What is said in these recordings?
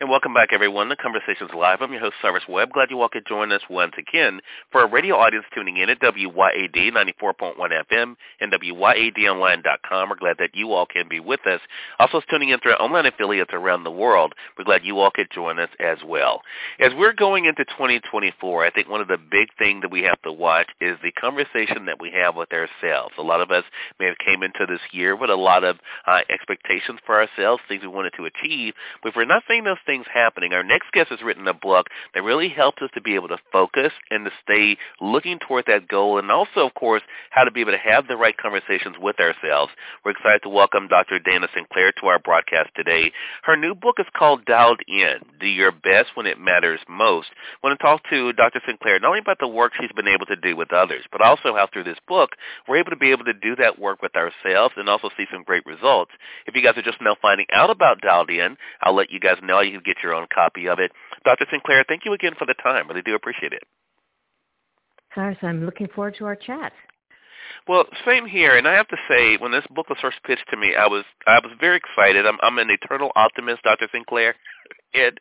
And welcome back, everyone, to Conversations Live. I'm your host, Cyrus Webb. Glad you all could join us once again for our radio audience tuning in at WYAD 94.1 FM and WYADonline.com. We're glad that you all can be with us. Also, tuning in through our online affiliates around the world. We're glad you all could join us as well. As we're going into 2024, I think one of the big things that we have to watch is the conversation that we have with ourselves. A lot of us may have came into this year with a lot of uh, expectations for ourselves, things we wanted to achieve, but if we're not seeing those happening. Our next guest has written a book that really helps us to be able to focus and to stay looking toward that goal and also, of course, how to be able to have the right conversations with ourselves. We're excited to welcome Dr. Dana Sinclair to our broadcast today. Her new book is called Dialed In, Do Your Best When It Matters Most. I want to talk to Dr. Sinclair not only about the work she's been able to do with others, but also how through this book we're able to be able to do that work with ourselves and also see some great results. If you guys are just now finding out about Dialed In, I'll let you guys know you get your own copy of it. Dr. Sinclair, thank you again for the time. Really do appreciate it. Cyrus, I'm looking forward to our chat. Well, same here, and I have to say, when this book was first pitched to me, I was I was very excited. I'm I'm an eternal optimist, Dr. Sinclair. And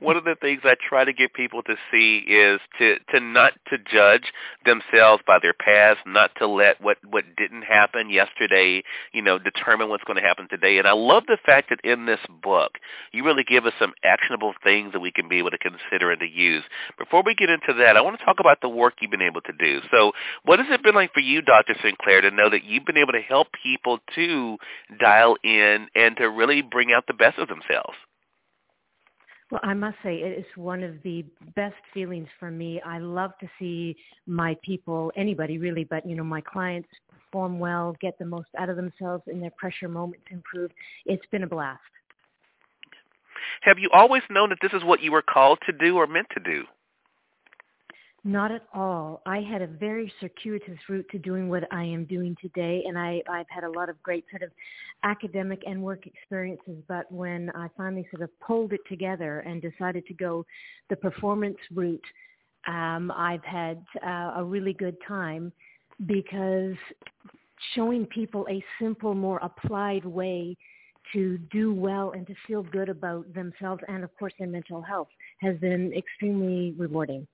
one of the things I try to get people to see is to to not to judge themselves by their past, not to let what what didn't happen yesterday, you know, determine what's going to happen today. And I love the fact that in this book, you really give us some actionable things that we can be able to consider and to use. Before we get into that, I want to talk about the work you've been able to do. So, what has it been like for you, Dr. Sinclair, to know that you've been able to help people to dial in and to really bring out the best of themselves? Well, I must say it is one of the best feelings for me. I love to see my people, anybody really, but you know, my clients perform well, get the most out of themselves in their pressure moments improve. It's been a blast. Have you always known that this is what you were called to do or meant to do? Not at all. I had a very circuitous route to doing what I am doing today, and I, I've had a lot of great sort of academic and work experiences. But when I finally sort of pulled it together and decided to go the performance route, um, I've had uh, a really good time because showing people a simple, more applied way to do well and to feel good about themselves and, of course, their mental health has been extremely rewarding.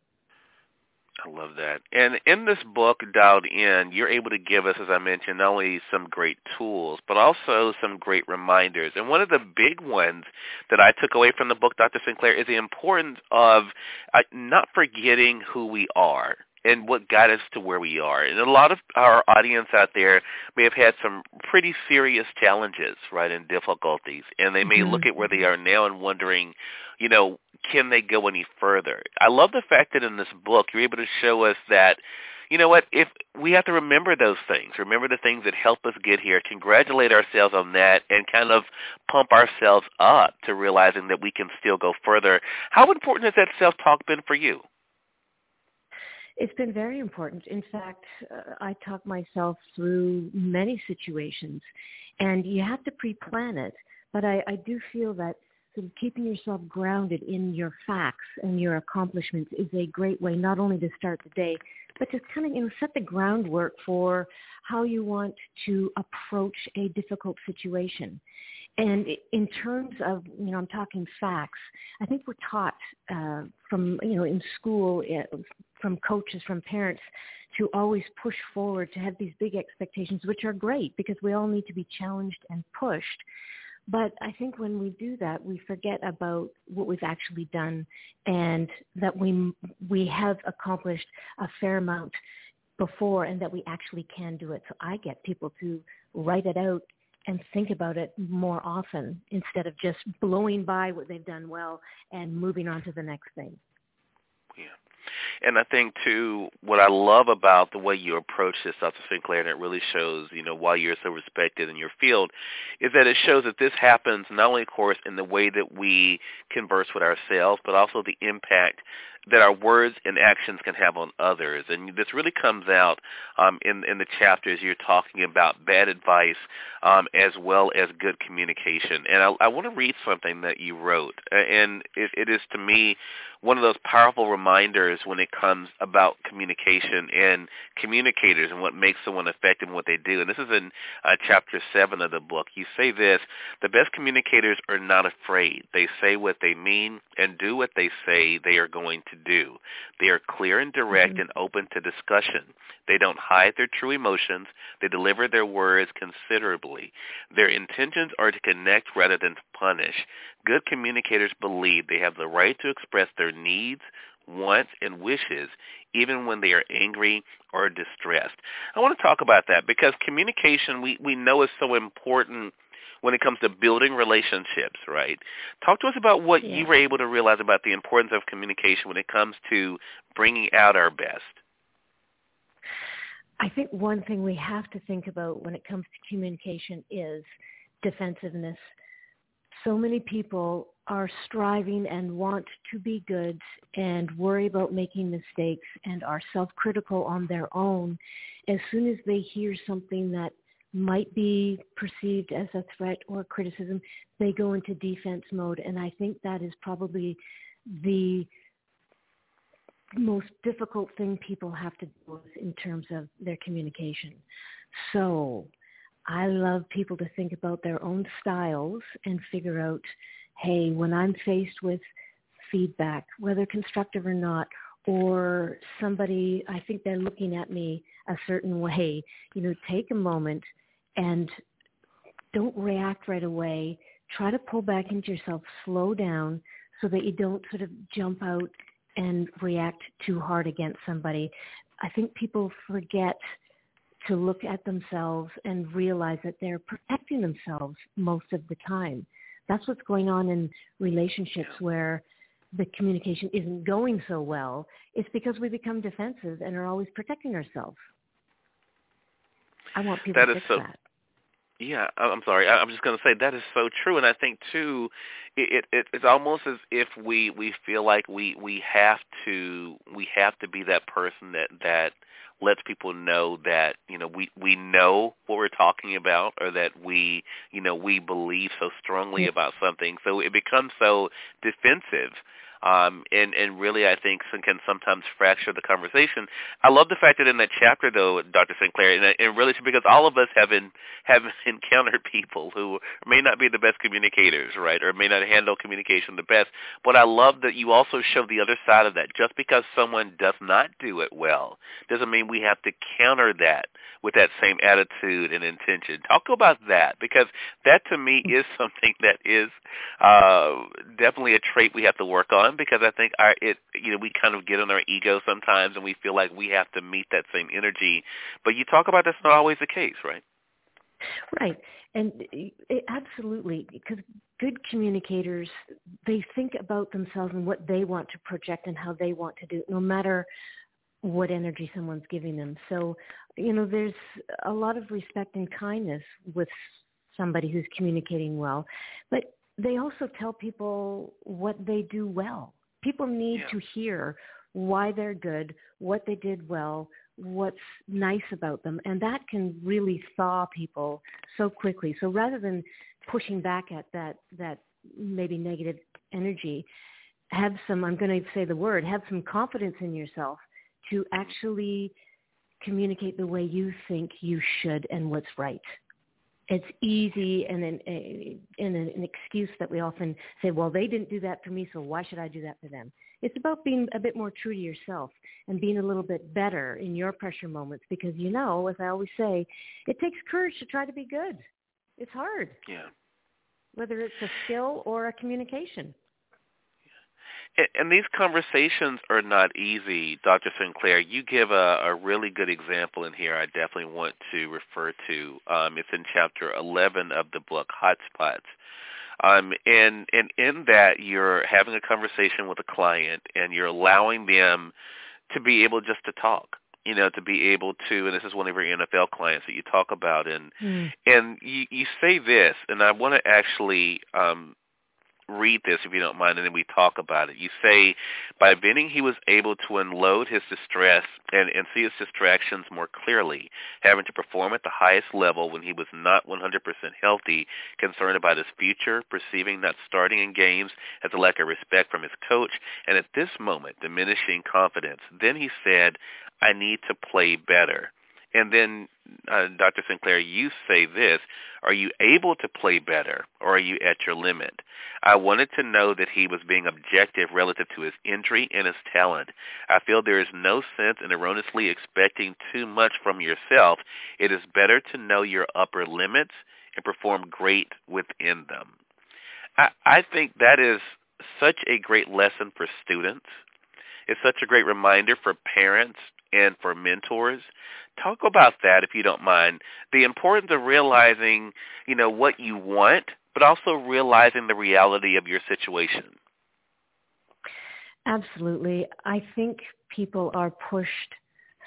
I love that. And in this book, Dialed In, you're able to give us, as I mentioned, not only some great tools, but also some great reminders. And one of the big ones that I took away from the book, Dr. Sinclair, is the importance of uh, not forgetting who we are and what got us to where we are. And a lot of our audience out there may have had some pretty serious challenges, right, and difficulties, and they may mm-hmm. look at where they are now and wondering, you know, can they go any further? I love the fact that in this book you're able to show us that you know what, if we have to remember those things, remember the things that help us get here, congratulate ourselves on that and kind of pump ourselves up to realizing that we can still go further. How important has that self-talk been for you? It's been very important. In fact, uh, I talk myself through many situations, and you have to pre-plan it. But I, I do feel that sort of keeping yourself grounded in your facts and your accomplishments is a great way not only to start the day, but to kind of you know, set the groundwork for how you want to approach a difficult situation. And in terms of, you know, I'm talking facts, I think we're taught uh, from, you know, in school, uh, from coaches, from parents, to always push forward, to have these big expectations, which are great because we all need to be challenged and pushed. But I think when we do that, we forget about what we've actually done and that we, we have accomplished a fair amount before and that we actually can do it. So I get people to write it out and think about it more often instead of just blowing by what they've done well and moving on to the next thing. Yeah. And I think too, what I love about the way you approach this, Dr. Sinclair, and it really shows, you know, why you're so respected in your field, is that it shows that this happens not only, of course, in the way that we converse with ourselves, but also the impact that our words and actions can have on others. And this really comes out um, in in the chapters you're talking about bad advice um, as well as good communication. And I, I want to read something that you wrote, and it, it is to me one of those powerful reminders when it comes about communication and communicators and what makes someone effective in what they do. And this is in uh, chapter 7 of the book. You say this, the best communicators are not afraid. They say what they mean and do what they say they are going to do. They are clear and direct mm-hmm. and open to discussion. They don't hide their true emotions. They deliver their words considerably. Their intentions are to connect rather than to punish. Good communicators believe they have the right to express their needs, wants, and wishes even when they are angry or distressed. I want to talk about that because communication we, we know is so important when it comes to building relationships, right? Talk to us about what yeah. you were able to realize about the importance of communication when it comes to bringing out our best. I think one thing we have to think about when it comes to communication is defensiveness so many people are striving and want to be good and worry about making mistakes and are self-critical on their own as soon as they hear something that might be perceived as a threat or criticism, they go into defense mode. And I think that is probably the most difficult thing people have to do with in terms of their communication. So I love people to think about their own styles and figure out, hey, when I'm faced with feedback, whether constructive or not, or somebody, I think they're looking at me a certain way, you know, take a moment and don't react right away. Try to pull back into yourself, slow down so that you don't sort of jump out and react too hard against somebody. I think people forget to look at themselves and realize that they're protecting themselves most of the time. That's what's going on in relationships where the communication isn't going so well. It's because we become defensive and are always protecting ourselves. I want people that to fix so, that. Yeah, I'm sorry. I'm just going to say that is so true, and I think too, it, it it's almost as if we we feel like we we have to we have to be that person that that lets people know that you know we we know what we're talking about or that we you know we believe so strongly about something. So it becomes so defensive um, and and really I think can sometimes fracture the conversation. I love the fact that in that chapter though, Dr. Sinclair, and, and really because all of us have in, have encountered people who may not be the best communicators, right, or may not handle communication the best. But I love that you also show the other side of that. Just because someone does not do it well doesn't mean we have to counter that with that same attitude and intention. Talk about that because that to me is something that is uh, definitely a trait we have to work on because I think our it you know we kind of get on our ego sometimes and we feel like we have to meet that same energy. But you talk about that's not always the case, right? Right. And it, absolutely, because good communicators, they think about themselves and what they want to project and how they want to do it, no matter what energy someone's giving them. So, you know, there's a lot of respect and kindness with somebody who's communicating well. But they also tell people what they do well. People need yeah. to hear why they're good, what they did well, what's nice about them, and that can really thaw people so quickly. So rather than pushing back at that that maybe negative energy, have some I'm going to say the word, have some confidence in yourself to actually communicate the way you think you should and what's right it's easy and an, eh, and an excuse that we often say, well, they didn't do that for me, so why should I do that for them? It's about being a bit more true to yourself and being a little bit better in your pressure moments because you know, as I always say, it takes courage to try to be good. It's hard. Yeah. Whether it's a skill or a communication. And these conversations are not easy, Dr. Sinclair. You give a, a really good example in here I definitely want to refer to. Um, it's in chapter 11 of the book, Hotspots. Um, and, and in that, you're having a conversation with a client and you're allowing them to be able just to talk you know, to be able to, and this is one of your NFL clients that you talk about, and mm. and you, you say this, and I want to actually um, read this if you don't mind, and then we talk about it. You say, by venting, he was able to unload his distress and, and see his distractions more clearly, having to perform at the highest level when he was not 100% healthy, concerned about his future, perceiving not starting in games as a lack of respect from his coach, and at this moment, diminishing confidence. Then he said, I need to play better. And then, uh, Dr. Sinclair, you say this, are you able to play better or are you at your limit? I wanted to know that he was being objective relative to his injury and his talent. I feel there is no sense in erroneously expecting too much from yourself. It is better to know your upper limits and perform great within them. I, I think that is such a great lesson for students. It's such a great reminder for parents and for mentors. Talk about that if you don't mind. The importance of realizing, you know, what you want, but also realizing the reality of your situation. Absolutely. I think people are pushed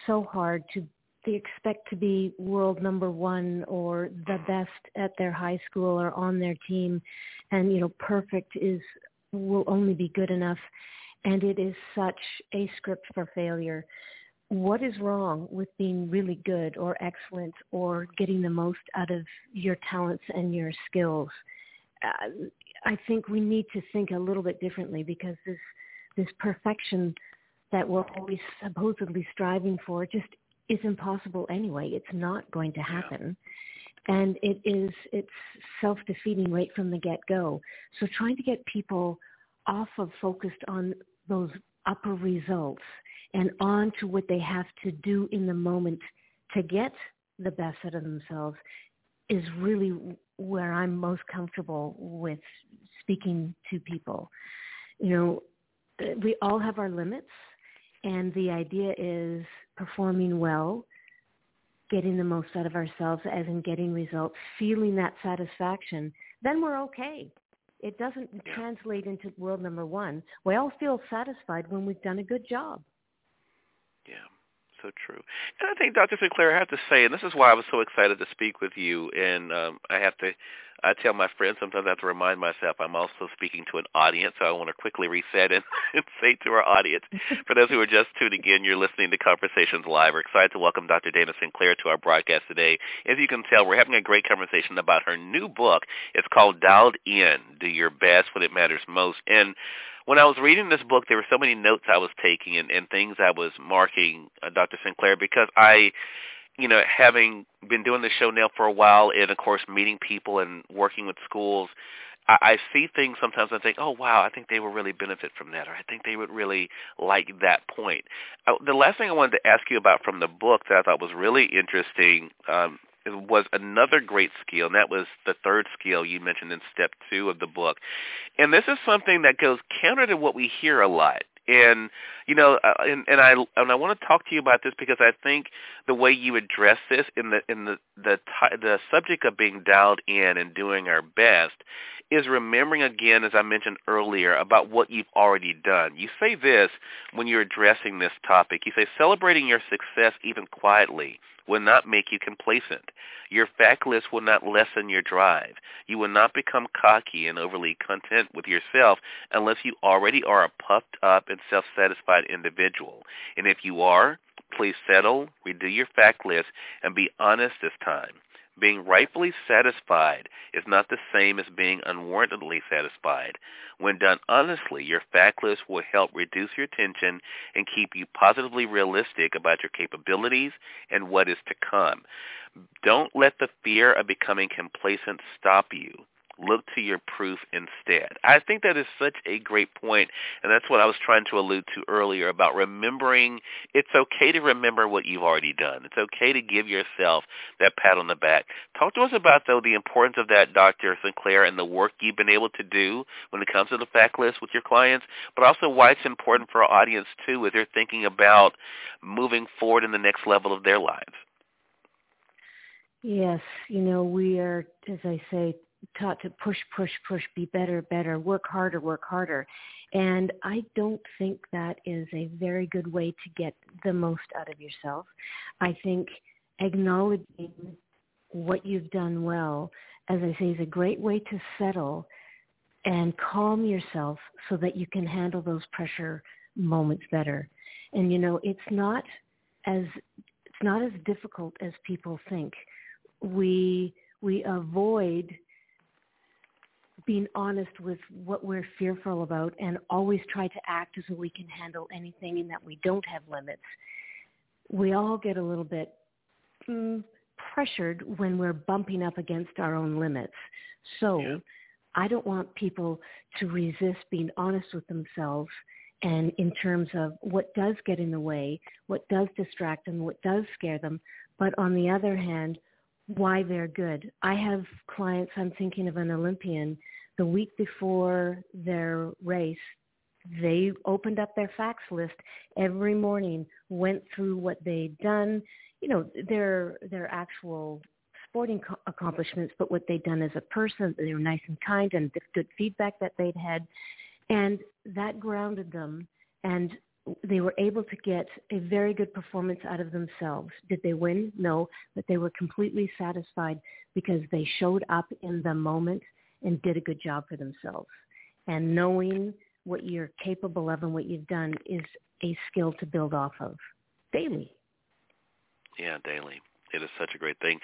so hard to they expect to be world number one or the best at their high school or on their team and you know perfect is will only be good enough and it is such a script for failure what is wrong with being really good or excellent or getting the most out of your talents and your skills? Uh, I think we need to think a little bit differently because this this perfection that we're always supposedly striving for just is impossible anyway. It's not going to happen. And it is it's self-defeating right from the get-go. So trying to get people off of focused on those upper results and on to what they have to do in the moment to get the best out of themselves is really where I'm most comfortable with speaking to people. You know, we all have our limits and the idea is performing well, getting the most out of ourselves as in getting results, feeling that satisfaction, then we're okay. It doesn't translate into world number one. We all feel satisfied when we've done a good job. Yeah, so true. And I think, Dr. Sinclair, I have to say, and this is why I was so excited to speak with you, and um, I have to I tell my friends sometimes I have to remind myself I'm also speaking to an audience, so I want to quickly reset and, and say to our audience, for those who are just tuning in, you're listening to Conversations Live. We're excited to welcome Dr. Dana Sinclair to our broadcast today. As you can tell, we're having a great conversation about her new book. It's called Dialed In, Do Your Best When It Matters Most. And when I was reading this book, there were so many notes I was taking and, and things I was marking, uh, Dr. Sinclair, because I, you know, having been doing the show now for a while, and of course meeting people and working with schools, I, I see things sometimes and think, oh wow, I think they would really benefit from that, or I think they would really like that point. Uh, the last thing I wanted to ask you about from the book that I thought was really interesting um, was another great skill, and that was the third skill you mentioned in step two of the book. And this is something that goes counter to what we hear a lot. And you know, uh, and, and I and I want to talk to you about this because I think the way you address this in the in the the the subject of being dialed in and doing our best is remembering again, as I mentioned earlier, about what you've already done. You say this when you're addressing this topic. You say celebrating your success even quietly will not make you complacent. Your fact list will not lessen your drive. You will not become cocky and overly content with yourself unless you already are a puffed up and self-satisfied individual. And if you are, please settle, redo your fact list, and be honest this time. Being rightfully satisfied is not the same as being unwarrantedly satisfied. When done honestly, your fact list will help reduce your tension and keep you positively realistic about your capabilities and what is to come. Don't let the fear of becoming complacent stop you look to your proof instead. I think that is such a great point, and that's what I was trying to allude to earlier about remembering it's okay to remember what you've already done. It's okay to give yourself that pat on the back. Talk to us about, though, the importance of that, Dr. Sinclair, and the work you've been able to do when it comes to the fact list with your clients, but also why it's important for our audience, too, as they're thinking about moving forward in the next level of their lives. Yes, you know, we are, as I say, taught to push, push, push, be better, better, work harder, work harder. And I don't think that is a very good way to get the most out of yourself. I think acknowledging what you've done well, as I say, is a great way to settle and calm yourself so that you can handle those pressure moments better. And you know, it's not as it's not as difficult as people think. We we avoid being honest with what we're fearful about and always try to act as though we can handle anything and that we don't have limits. We all get a little bit mm, pressured when we're bumping up against our own limits. So yeah. I don't want people to resist being honest with themselves and in terms of what does get in the way, what does distract them, what does scare them, but on the other hand, why they're good. I have clients, I'm thinking of an Olympian, the week before their race, they opened up their facts list every morning, went through what they'd done, you know, their their actual sporting co- accomplishments, but what they'd done as a person. They were nice and kind and the good feedback that they'd had, and that grounded them. And they were able to get a very good performance out of themselves. Did they win? No, but they were completely satisfied because they showed up in the moment and did a good job for themselves. And knowing what you're capable of and what you've done is a skill to build off of daily. Yeah, daily. It is such a great thing.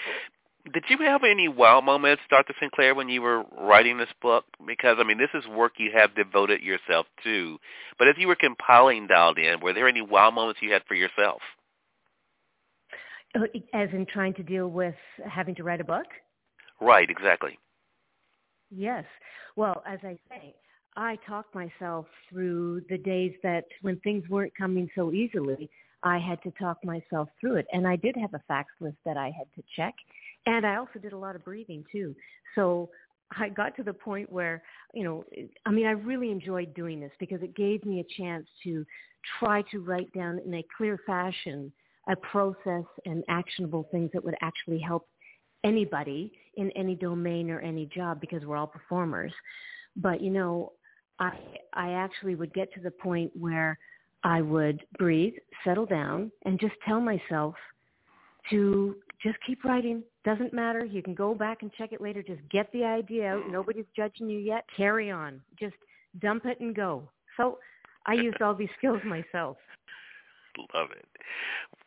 Did you have any wow moments, Dr. Sinclair, when you were writing this book? Because I mean, this is work you have devoted yourself to. But as you were compiling Dialed In, were there any wow moments you had for yourself? Uh, as in trying to deal with having to write a book? Right, exactly. Yes. Well, as I say, I talked myself through the days that when things weren't coming so easily, I had to talk myself through it. And I did have a facts list that I had to check. And I also did a lot of breathing too. So I got to the point where, you know, I mean, I really enjoyed doing this because it gave me a chance to try to write down in a clear fashion a process and actionable things that would actually help anybody in any domain or any job because we're all performers. But, you know, I I actually would get to the point where I would breathe, settle down, and just tell myself to just keep writing. Doesn't matter. You can go back and check it later. Just get the idea out. Nobody's judging you yet. Carry on. Just dump it and go. So I used all these skills myself. Love it.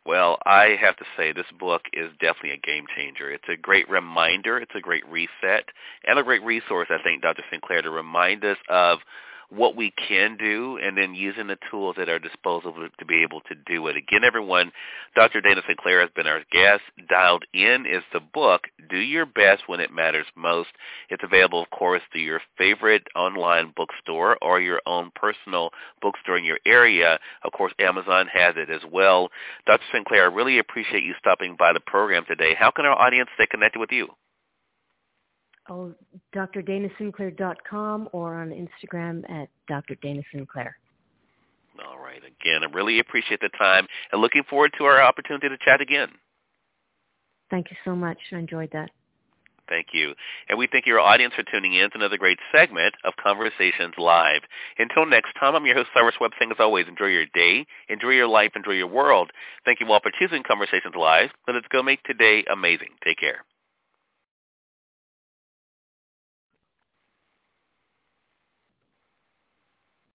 Well, I have to say this book is definitely a game changer. It's a great reminder. It's a great reset and a great resource, I think, Dr. Sinclair, to remind us of what we can do and then using the tools at our disposal to be able to do it. Again, everyone, Dr. Dana Sinclair has been our guest. Dialed In is the book, Do Your Best When It Matters Most. It's available, of course, through your favorite online bookstore or your own personal bookstore in your area. Of course, Amazon has it as well. Dr. Sinclair, I really appreciate you stopping by the program today. How can our audience stay connected with you? Oh, drdanasinclair.com or on Instagram at Dr. Dana Sinclair. All right. Again, I really appreciate the time and looking forward to our opportunity to chat again. Thank you so much. I enjoyed that. Thank you. And we thank your audience for tuning in to another great segment of Conversations Live. Until next time, I'm your host, Cyrus Webb, saying as always, enjoy your day, enjoy your life, enjoy your world. Thank you all for choosing Conversations Live. Let's go make today amazing. Take care.